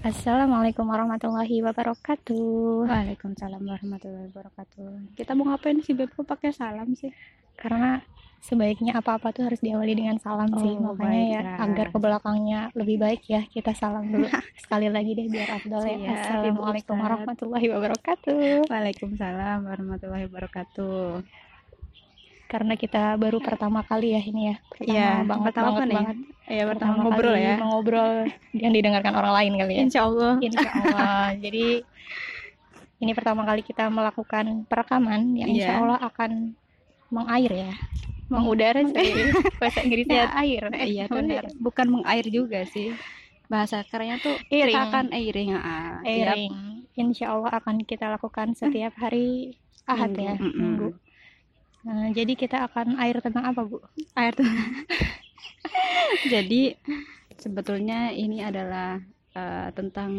Assalamualaikum warahmatullahi wabarakatuh. Waalaikumsalam warahmatullahi wabarakatuh. Kita mau ngapain sih Beb? Kok pakai salam sih? Karena sebaiknya apa-apa tuh harus diawali dengan salam sih. Oh, Makanya ya baiklah. agar ke belakangnya lebih baik ya kita salam dulu sekali lagi deh biar afdol ya. Assalamualaikum warahmatullahi wabarakatuh. Waalaikumsalam warahmatullahi wabarakatuh. Karena kita baru pertama kali ya ini ya. Pertama Iya, banget pertama banget nih? banget. Ya pertama Pertama ngobrol kali ya. Mengobrol yang didengarkan orang lain kali ya. Insya Allah. Insya Allah. Jadi ini pertama kali kita melakukan perekaman yang insya Iya. Allah akan mengair ya, mengudara sih. Bahasa Inggrisnya air. Eh, Iya, benar. bukan mengair juga sih. Bahasa kerennya tuh Airing. kita akan airing. ah. Tiap Airing. Insya Allah akan kita lakukan setiap hari Ahad Minggu, ya, mm-mm. Nah, jadi kita akan air tentang apa bu? air tuh. Jadi sebetulnya ini adalah eh, tentang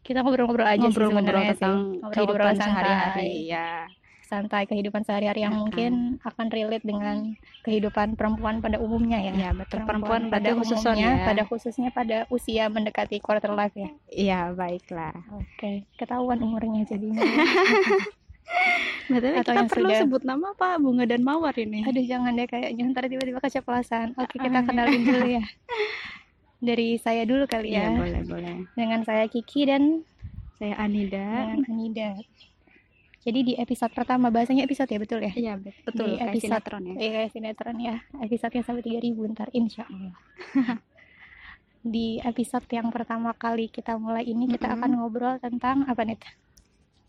Kita ngobrol-ngobrol aja ngobrol-ngobrol sebenarnya tentang sih. Kehidupan sehari-hari. Ya. santai kehidupan sehari-hari yang Mm-mm. mungkin akan relate dengan kehidupan perempuan pada umumnya ya. Ya, betul. Perempuan pada khususnya. umumnya, pada khususnya pada usia mendekati quarter life ya. Iya, baiklah. Oke, ketahuan umurnya jadinya. Betul, Atau kita yang perlu sudah- sebut nama apa? Bunga dan Mawar ini. Aduh jangan deh kayaknya ntar tiba-tiba keceplosan. Oke, kita kenalin dulu ya. Dari saya dulu kali Iya, ya. boleh, boleh. Dengan saya Kiki dan Saya Anida. dengan Anida. Jadi di episode pertama bahasanya episode ya betul ya? Iya, bet- betul. Di Kayak episode- sinetron ya. Iya kayak sinetron ya. Episode-nya sampai 3000 ntar insya Allah. Di episode yang pertama kali kita mulai ini kita Mm-mm. akan ngobrol tentang apa nih?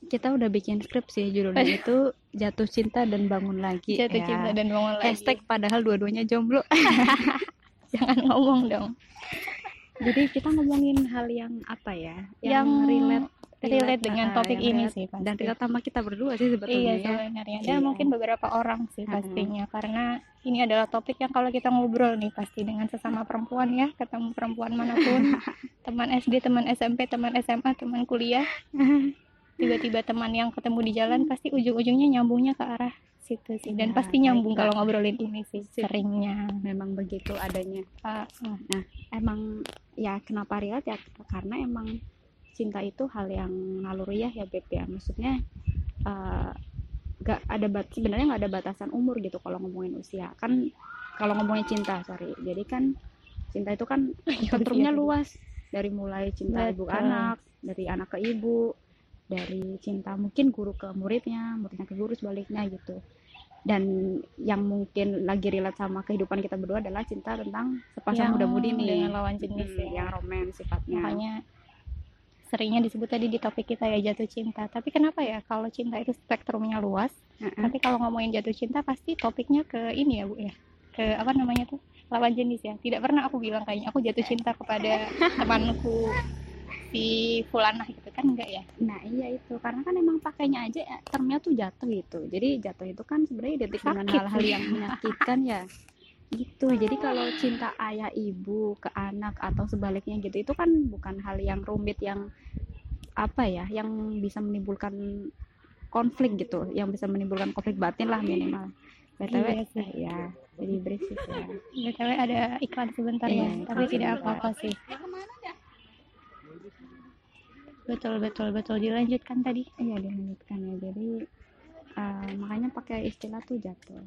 Kita udah bikin skrip sih judulnya itu Jatuh Cinta dan Bangun Lagi. Jatuh ya. cinta dan bangun lagi. Hashtag padahal dua-duanya jomblo. Jangan ngomong dong. Jadi kita ngomongin hal yang apa ya? Yang relate Relate dengan ah, topik yang ini relate. sih pasti. Dan terutama kita berdua sih sebetulnya Iya ya. sebenarnya dan Iya. mungkin beberapa orang sih pastinya karena ini adalah topik yang kalau kita ngobrol nih pasti dengan sesama perempuan ya ketemu perempuan mana pun teman SD teman SMP teman SMA teman kuliah tiba-tiba teman yang ketemu di jalan pasti ujung-ujungnya nyambungnya ke arah situ sih dan Ya, pasti nyambung kalau ngobrolin ini sih Sip. seringnya Memang begitu adanya. Ah, ah. emang ya kenapa relate ya karena emang cinta itu hal yang naluriah ya beb ya maksudnya eh, nggak ada bat sebenarnya nggak ada batasan umur gitu kalau ngomongin usia kan kalau ngomongin cinta sorry jadi kan cinta itu kan spektrumnya Iya. luas dari mulai cinta ibu Betul. anak dari anak ke ibu dari cinta mungkin guru ke muridnya muridnya ke guru sebaliknya gitu. Dan yang mungkin lagi relate sama kehidupan kita berdua adalah cinta tentang sepasang Yang muda-mudi nih. dengan lawan jenis Hmm, ya. yang romen sifatnya. Makanya seringnya disebut tadi di topik kita ya jatuh cinta. Tapi kenapa ya? Kalau cinta itu spektrumnya luas Heeh. Tapi kalau ngomongin jatuh cinta pasti topiknya ke ini ya bu ya, ke apa namanya tuh? Lawan jenis ya. Tidak pernah aku bilang kayaknya aku jatuh cinta kepada temanku si Fulanah gitu kan enggak ya? nah iya itu. Karena kan emang pakainya aja ya, termnya tuh jatuh gitu. Jadi jatuh itu kan sebenarnya identik dengan hal-hal yang menyakitkan ya. Gitu. Jadi kalau cinta ayah ibu ke anak atau sebaliknya gitu itu kan bukan hal yang rumit yang apa ya yang bisa menimbulkan konflik gitu. Yang bisa menimbulkan konflik batin lah minimal. Btw Iya sih. eh, ya jadi berisik ya. BTW ada iklan sebentar Iya, ya, tapi tidak apa-apa sih. Betul betul betul dilanjutkan tadi. Iya dilanjutkan ya. Jadi eh, makanya pakai istilah tuh jatuh.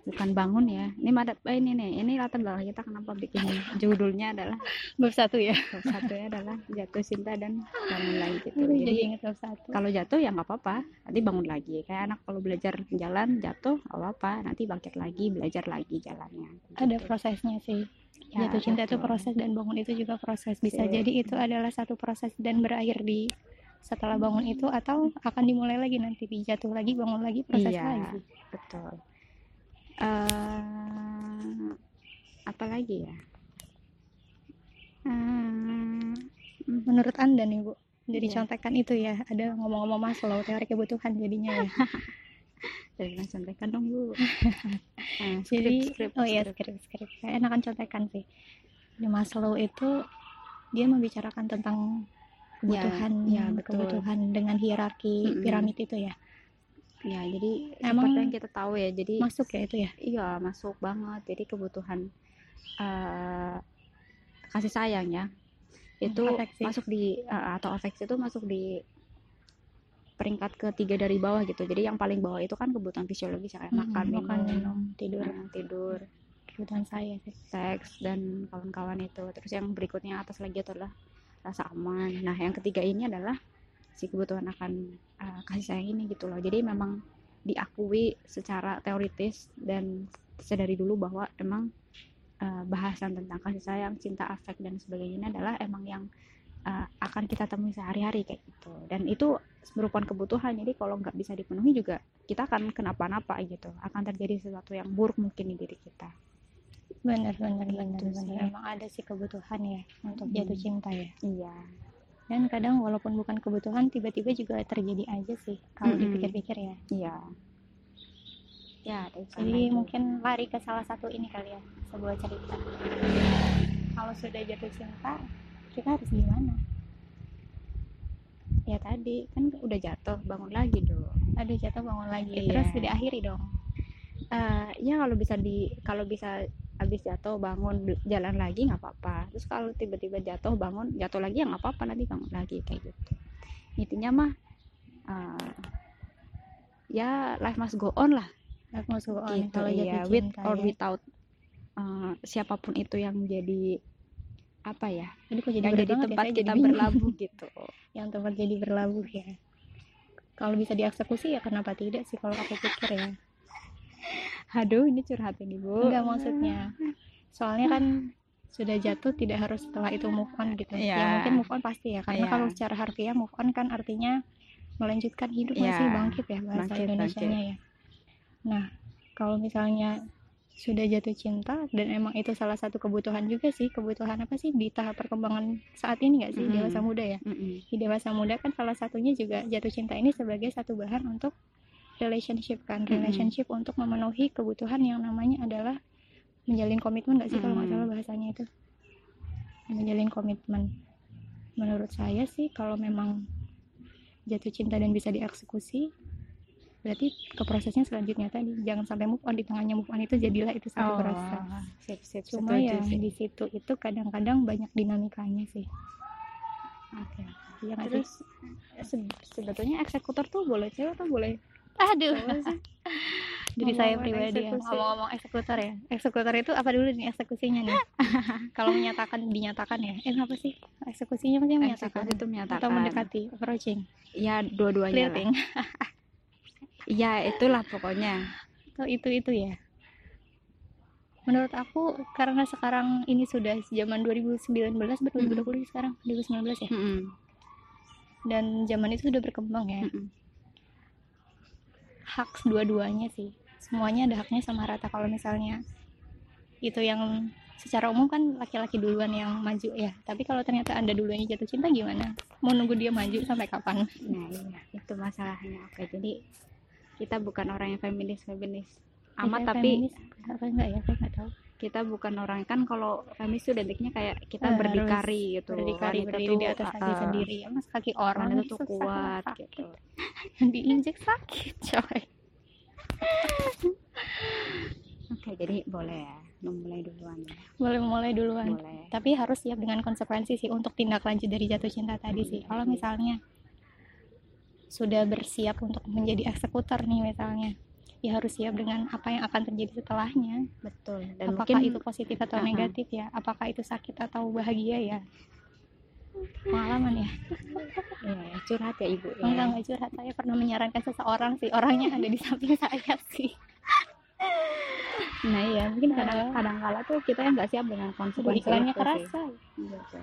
Bukan bangun ya. Ini ada eh, ini nih. Ini latar belakang kita kenapa bikin judulnya adalah Bab satu ya. bab satunya adalah jatuh cinta dan bangun lagi gitu. Aduh, Jadi jadi ingat bab satu. kalau jatuh ya nggak apa-apa. Nanti bangun lagi. Kayak anak kalau belajar jalan jatuh nggak apa-apa. Nanti bangkit lagi belajar lagi jalannya. Ada Gitu. prosesnya sih. Ya, jatuh cinta itu proses dan bangun itu juga proses. Bisa Sip. jadi itu adalah satu proses dan berakhir di setelah bangun itu atau akan dimulai lagi nanti di jatuh lagi bangun lagi proses Iya. lagi. Betul. Eh apa lagi ya? Hmm, Menurut anda nih bu, dari Iya. contekan itu ya ada ngomong-ngomong Maslow teori kebutuhan jadinya ya. Dari contekan dong bu. Nah, Jadi skrip, skrip, oh iya skrip. skrip. Kayak enakan contekan sih. Di Maslow itu dia membicarakan tentang kebutuhan ya, betul. kebutuhan dengan hierarki Mm-mm. piramid itu ya. Ya, jadi Emang yang kita tahu ya. Jadi Masuk ya itu ya. iya masuk banget. Jadi kebutuhan eh, kasih sayang ya. itu afeksi. masuk di uh, atau afeksi itu masuk di peringkat ketiga dari bawah gitu jadi yang paling bawah itu kan kebutuhan fisiologis kayak Mm-mm, makan minum, makan minum tidur uh, tidur kebutuhan saya sih seks dan kawan-kawan itu terus yang berikutnya atas lagi itu adalah rasa aman nah yang ketiga ini adalah si kebutuhan akan uh, kasih sayang ini gitu loh. Jadi memang diakui secara teoritis dan sedari dulu bahwa emang uh, bahasan tentang kasih sayang cinta afek dan sebagainya ini adalah emang yang uh, akan kita temui sehari-hari kayak gitu. Dan itu merupakan kebutuhan. Jadi kalau nggak bisa dipenuhi juga kita akan kenapa-napa gitu. Akan terjadi sesuatu yang buruk mungkin di diri kita. Benar benar benar Gitu benar sih. emang ada sih kebutuhan ya untuk Mm. jatuh cinta ya. Iya dan kadang walaupun bukan kebutuhan tiba-tiba juga terjadi aja sih kalau Mm-mm. dipikir-pikir ya Iya. Ya, ada jadi lagi. mungkin lari ke salah satu ini kali ya sebuah cerita kalau sudah jatuh cinta kita harus gimana ya tadi kan udah jatuh, bangun lagi dong. aduh jatuh bangun lagi Iya. terus diakhiri dong Eh, ya kalau bisa di kalau bisa habis jatuh bangun jalan lagi nggak apa-apa. Terus kalau tiba-tiba jatuh bangun jatuh lagi ya nggak apa-apa nanti bangun lagi kayak gitu. Intinya mah eh, ya life must go on lah Life must go on gitu kalau ya with cinta or ya. without eh, siapa pun itu yang jadi apa ya Aduh, kok jadi yang jadi ya, tempat saya kita bingung. berlabuh gitu yang tempat jadi berlabuh ya kalau bisa dieksekusi ya kenapa tidak sih kalau aku pikir ya aduh ini curhatin ibu enggak maksudnya soalnya kan sudah jatuh tidak harus setelah itu move on gitu Iya. ya mungkin move on pasti ya karena Iya. kalau secara harfiah move on kan artinya melanjutkan hidup masih Iya. bangkit ya bahasa Bangkit, Indonesianya ya nah kalau misalnya sudah jatuh cinta dan emang itu salah satu kebutuhan juga sih kebutuhan apa sih di tahap perkembangan saat ini nggak sih Mm-mm. dewasa muda ya Mm-mm. di dewasa muda kan salah satunya juga jatuh cinta ini sebagai satu bahan untuk relationship kan. Relationship untuk memenuhi kebutuhan yang namanya adalah menjalin komitmen nggak sih kalau nggak salah bahasanya itu? Menjalin komitmen. Menurut saya sih kalau memang jatuh cinta dan bisa dieksekusi berarti ke prosesnya selanjutnya tadi. Jangan sampai move on di tengahnya move on itu jadilah itu satu Oh, sip sip cuma setuju ya di situ itu kadang-kadang banyak dinamikanya sih. Oke. Nggak sih? terus se- sebetulnya eksekutor tuh boleh cewek atau boleh aduh Jadi saya pribadi ya, ngomong-ngomong eksekutor ya. Eksekutor itu apa dulu nih eksekusinya nih? Kalau menyatakan dinyatakan ya. Eh apa sih? Eksekusinya maksudnya menyatakan eksekusi itu menyatakan atau mendekati, approaching, ya dua-duanya flirting. ya itulah pokoknya Atau itu-itu ya. Menurut aku karena sekarang ini sudah zaman 2019 betul 2020 sekarang 2019 ya. Dan zaman itu sudah berkembang ya. Hak dua-duanya sih. Semuanya ada haknya sama rata. Kalau misalnya itu yang secara umum kan laki-laki duluan yang maju ya. Tapi kalau ternyata anda duluan yang jatuh cinta gimana? Mau nunggu dia maju sampai kapan? Nah iya. Itu masalahnya. Oke jadi kita bukan orang yang feminis feminis Ya, amat saya tapi feminis, apa enggak ya? Saya nggak tahu kita bukan orang kan kalau feminis itu identiknya kayak kita Eh, berdikari gitu berdikari Wanita berdiri tuh, di atas kaki uh, sendiri. Ya mas kaki orang itu tuh kuat sakit. gitu. Diinjek sakit coy. Oke jadi boleh ya memulai duluan ya. Boleh mulai duluan. Boleh. Tapi harus siap dengan konsekuensi sih untuk tindak lanjut dari jatuh cinta tadi sih. Kalau misalnya sudah bersiap untuk menjadi eksekutor nih misalnya ya harus siap dengan apa yang akan terjadi setelahnya. Betul. Dan apakah mungkin itu positif atau Uh-uh. negatif ya? Apakah itu sakit atau bahagia ya? Pengalaman ya? Ya, ya, curhat ya ibu ya. enggak enggak curhat. Saya pernah menyarankan seseorang sih. Orangnya ada di samping saya sih. Nah iya. Mungkin kadang Uh. kadang kala tuh kita yang nggak siap dengan konsekuensi iklannya sih. kerasa. Gitu.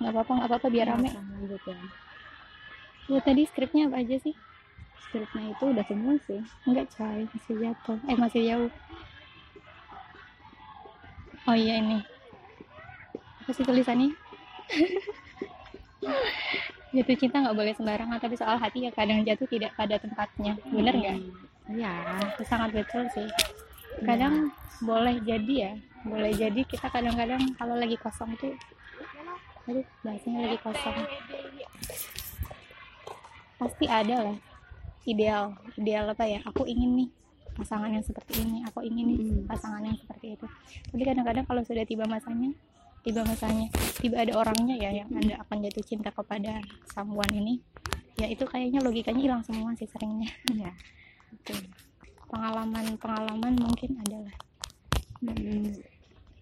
nggak apa-apa nggak apa-apa biar Ya, rame. lanjut ya. ya tadi skripnya apa aja sih Skripnya itu udah semua sih. Enggak coy masih jatuh. Eh masih jauh. Oh iya ini. Apa sih tulisannya? Jatuh cinta nggak boleh sembarangan tapi soal hati ya kadang jatuh tidak pada tempatnya. Bener nggak? Hmm, Iya. itu sangat betul sih. Kadang boleh jadi ya. Boleh jadi kita kadang-kadang kalau lagi kosong tuh aduh bahasanya lagi kosong. Pasti ada lah ideal ideal apa ya aku ingin nih pasangan yang seperti ini aku ingin nih Mm. pasangan yang seperti itu tapi kadang-kadang kalau sudah tiba masanya tiba misalnya tiba ada orangnya ya yang anda akan jatuh cinta kepada someone ini ya itu kayaknya logikanya hilang semua sih seringnya Iya. Betul. pengalaman-pengalaman mungkin adalah Hmm,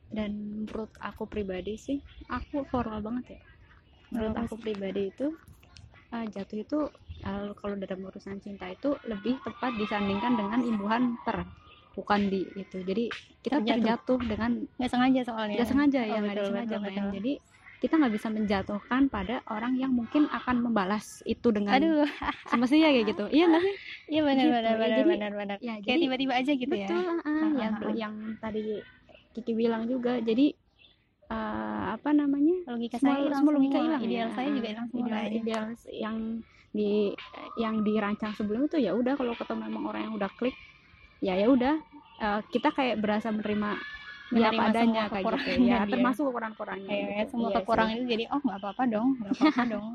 dan menurut aku pribadi sih aku formal banget ya menurut aku pribadi itu uh, jatuh itu uh, kalau dalam urusan cinta itu lebih tepat disandingkan dengan imbuhan ter bukan di itu. Jadi kita Terjatuh. terjatuh dengan nggak sengaja soalnya. Tidak sengaja Oh, ya nggak betul, disengaja betul, Mbak. betul. jadi kita nggak bisa menjatuhkan pada orang yang mungkin akan membalas itu dengan aduh. semestinya kayak gitu. Iya nggak sih? Iya benar Gitu, benar ya, benar benar benar. ya kayak tiba-tiba aja gitu ya. betul ah, yang yang tadi Kiki bilang juga. Jadi eh, apa namanya? Logika semua, saya hilang semua logika hilang ideal ya. saya juga hilang semua ideal, ideal yang di yang dirancang sebelum itu ya udah kalau ketemu memang orang yang udah klik ya ya udah eh, kita kayak berasa menerima Menerima apa adanya semua kayak gitu ya dia. termasuk kekurangan-kekurangannya Iya, gitu. semua Iya sih. kekurangan itu jadi oh nggak apa-apa dong nggak apa-apa dong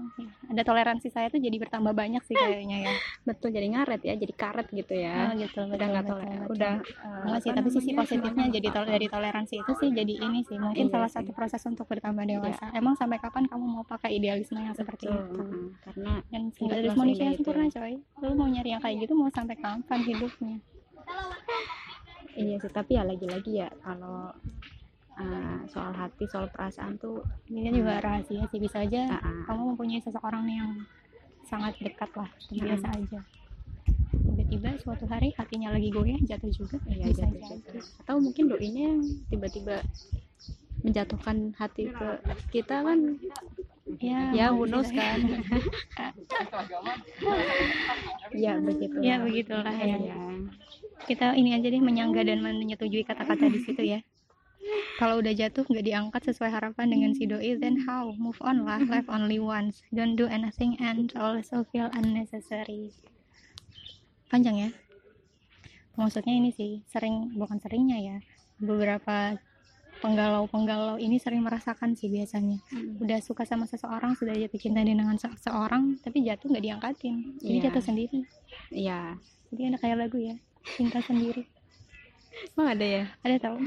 ada toleransi saya tuh jadi bertambah banyak sih kayaknya ya betul jadi ngaret ya jadi karet gitu ya oh, gitu udah betul, nggak betul, toleran betul. udah eh, Enggak sih, apa tapi sisi positifnya jadi tol- dari toleransi itu sih jadi ini sih mungkin Iya salah sih. satu proses untuk bertambah dewasa. Emang sampai kapan kamu mau pakai idealisme yang seperti Betul, itu? karena nggak ada lah manusia yang sempurna coy. Lu mau nyari yang kayak gitu mau sampai kapan hidupnya? Iya sih tapi ya lagi-lagi ya kalau eh, soal hati soal perasaan tuh Ini kan juga rahasia sih bisa aja ah, ah. kamu mempunyai seseorang yang sangat dekat lah, Hmm. biasa aja. Tiba-tiba suatu hari hatinya lagi goyah jatuh juga, Iya, bisa jatuh juga. atau mungkin doinya yang tiba-tiba menjatuhkan hati ke kita kan Ya, ya mau bonus ya. kan ya begitu Ya begitulah ya. ya kita ini aja deh menyangga dan menyetujui kata-kata di situ ya. Kalau udah jatuh nggak diangkat sesuai harapan dengan si doi then how? Move on lah. Life only once. Don't do anything and also feel unnecessary. Panjang ya? Maksudnya ini sih sering bukan seringnya ya. Beberapa penggalau-penggalau ini sering merasakan sih biasanya. Udah suka sama seseorang sudah jatuh cinta dengan seseorang tapi jatuh nggak diangkatin. Jadi Iya. jatuh sendiri. Iya. Jadi ada kayak lagu ya cinta sendiri. Emang ada ya? Ada tahu.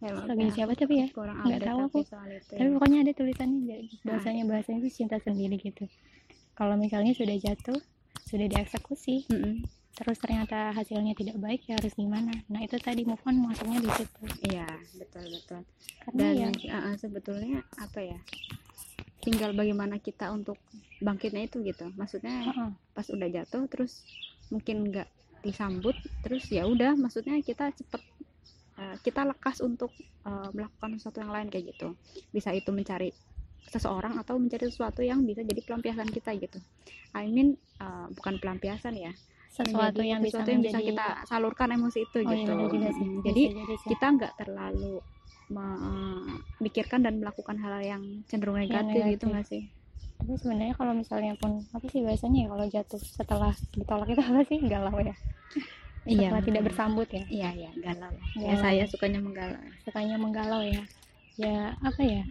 Emang lagunya ada. siapa tapi ya? Kurang Nggak tahu aku. itu. Tapi ya. pokoknya ada tulisannya jadi bahasanya bahasanya itu cinta sendiri gitu. Kalau misalnya sudah jatuh sudah dieksekusi Mm-mm. terus ternyata hasilnya tidak baik ya harus gimana? Nah itu tadi move on maksudnya di situ. Iya betul betul. Karena dan ya ah, sebetulnya apa ya? Tinggal bagaimana kita untuk bangkitnya itu gitu. Maksudnya heeh, pas udah jatuh terus mungkin nggak disambut terus ya udah maksudnya kita cepet eh, kita lekas untuk eh, melakukan sesuatu yang lain kayak gitu. Bisa itu mencari seseorang atau mencari sesuatu yang bisa jadi pelampiasan kita gitu. I mean eh, bukan pelampiasan ya. Sesuatu yang bisa sesuatu yang bisa menjadi kita salurkan emosi itu oh iya gitu sih Mm, Bisa jadi kita nggak terlalu memikirkan dan melakukan hal yang cenderung negatif, gitu negatif. nggak sih tapi sebenarnya kalau misalnya pun apa sih biasanya ya kalau jatuh setelah ditolak itu apa sih? Galau ya? Setelah tidak bersambut ya? Iya iya galau. Ya Galau. saya sukanya menggalau. Sukanya menggalau ya. Ya apa ya?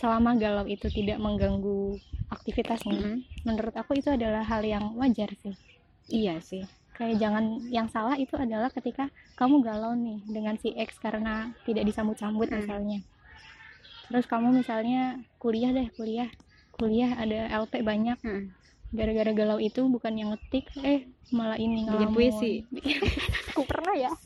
Selama galau itu tidak mengganggu aktivitasnya Mm-mm. menurut aku itu adalah hal yang wajar sih. Iya sih. Kayak jangan yang salah itu adalah ketika kamu galau nih dengan si X karena tidak disambut-sambut Hmm. misalnya terus kamu misalnya kuliah deh kuliah. Kuliah ada LP banyak. Mm. gara-gara galau itu bukan yang ngetik eh malah ini Bikin ngelamun. puisi. aku pernah ya.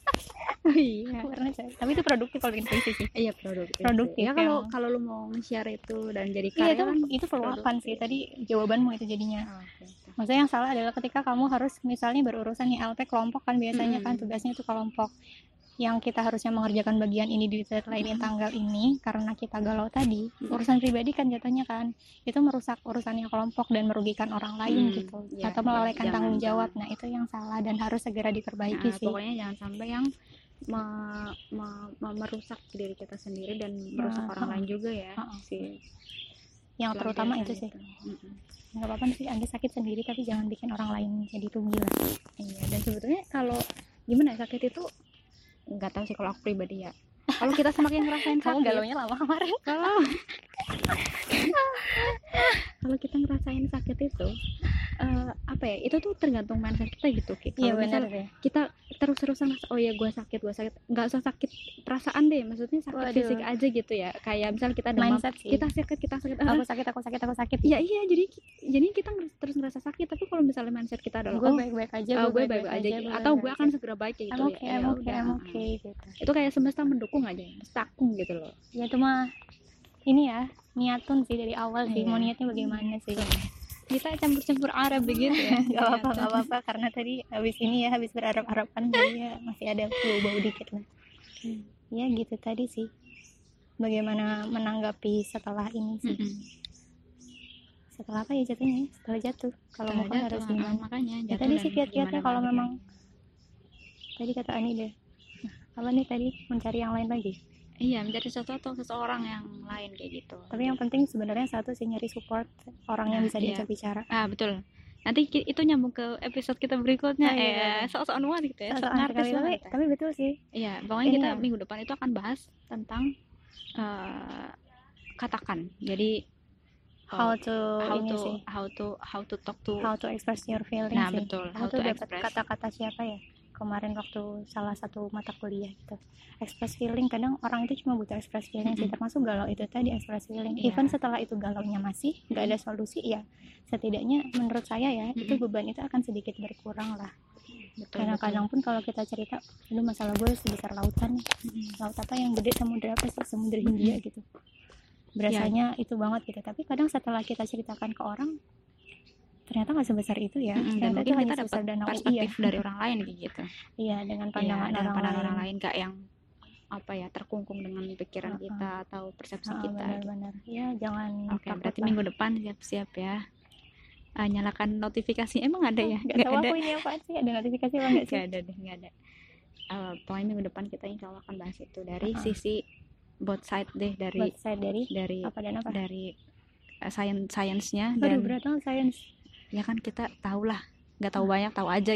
Oh iya. Pernah Coy. tapi itu produktif kalau bikin puisi sih. Iya produktif. Produktif ya kalau yang- kalau lu mau nge-share itu dan jadi iya karya itu kan itu peluapan sih? Tadi jawabanmu itu jadinya. Oh, oke. maksudnya yang salah adalah ketika kamu harus misalnya berurusan nih LP kelompok kan biasanya kan Mm-mm. tugasnya itu kelompok yang kita harusnya mengerjakan bagian ini di deadline ini tanggal ini karena kita galau tadi urusan pribadi kan jatuhnya kan itu merusak urusannya kelompok dan merugikan orang lain Hmm, gitu iya, atau melalaikan jangan, tanggung jawab. Nah itu yang salah dan harus segera diperbaiki Nah, sih. pokoknya jangan sampai yang me- me- me- merusak diri kita sendiri dan merusak Nah, orang ha-ha. lain juga ya Ha-ha. si yang terutama itu sih. Nggak apa-apa sih anda sakit sendiri tapi jangan bikin orang lain jadi rugi lah. Iya, dan sebetulnya kalau gimana ya, sakit itu nggak tahu sih kalau aku pribadi ya. Kalau kita semakin ngerasain kamu sakit, galaunya lama kemarin kalau kalau kita ngerasain sakit itu eh, apa ya itu tuh tergantung mindset kita gitu iya Kalau deh kita terus-terusan ngerasa oh ya gue sakit gue sakit nggak usah sakit perasaan deh maksudnya sakit Waduh. fisik aja gitu ya kayak misal kita demam mindset sih kita sakit kita sakit ah, aku sakit aku sakit aku sakit ya iya jadi jadi kita terus ngerasa sakit tapi kalau misalnya mindset kita adalah gue oh baik baik aja oh, gue baik-baik baik-baik aja, gue atau gue baik-baik akan aja. segera baik kayak I'm gitu okay, ya, I'm ya okay, udah, I'm ah. okay gitu. itu kayak semesta mendukung aja stakung gitu loh Ya itu mah ini ya niatun sih dari awal sih Iya. mau niatnya bagaimana sih. kita campur-campur Arab begitu ya Gak apa-apa, apa-apa karena tadi habis ini ya habis berharap-harapan jadi ya masih ada bau-bau dikit lah. Hmm. Ya gitu tadi sih. Bagaimana menanggapi setelah ini sih? Setelah apa ya jatuhnya? Setelah jatuh. Kalau mau kan harus ah, gimana? makanya Ya, tadi sih kiat-kiatnya kalau memang tadi kata Ani deh. Nah, apa nih tadi mencari yang lain lagi? Iya menjadi sesuatu seseorang yang lain kayak gitu Tapi yang penting sebenarnya satu sih nyari support orang yang Nah, bisa iya. diajak bicara. ah betul nanti itu nyambung ke episode kita berikutnya Ah, iya, eh iya. sok-sokan banget gitu ya sok Soal ngartis tapi, ya. tapi betul sih. iya pokoknya kita ya. minggu depan itu akan bahas tentang eh, katakan jadi How oh, to how ini to sih. how to how to talk to How to express your feelings nah sih. betul how tuh to dapat express kata-kata siapa ya kemarin waktu salah satu mata kuliah gitu. Express feeling kadang orang itu cuma butuh express feeling sih. Termasuk galau itu tadi express feeling. Iya. even setelah itu galaunya masih nggak ada solusi ya setidaknya menurut saya ya itu Mm-mm. beban itu akan sedikit berkurang lah. Betul kadang-kadang pun kalau kita cerita lu masalah gue sebesar lautan nih. Betul. Mm-mm. laut apa yang gede samudra apa sih? Samudra Hindia gitu. Berasanya itu banget gitu. Tapi kadang setelah kita ceritakan ke orang ternyata nggak sebesar itu ya Mm-mm, dan ternyata mungkin kita dapat danau iya perspektif dari orang lain gitu iya dengan Iya, pandangan dengan orang, pandangan lain. orang lain gak yang apa ya terkungkung dengan pikiran Uh-uh. kita atau persepsi Ah, kita gitu. benar-benar ya jangan Oke, takut berarti lah. minggu depan siap-siap ya. Ah, nyalakan notifikasi. Emang ada ya? nggak Nggak tahu ada. aku ini apa sih ada notifikasi apa enggak sih Nggak ada deh, nggak ada. Eh, pokoknya minggu depan kita insya Allah akan bahas itu dari Uh-uh. sisi both side deh dari buat saya dari dari apa dan apa dari uh, science sainsnya Aduh dan berat banget science ya kan kita tahu lah nggak tahu banyak tahu aja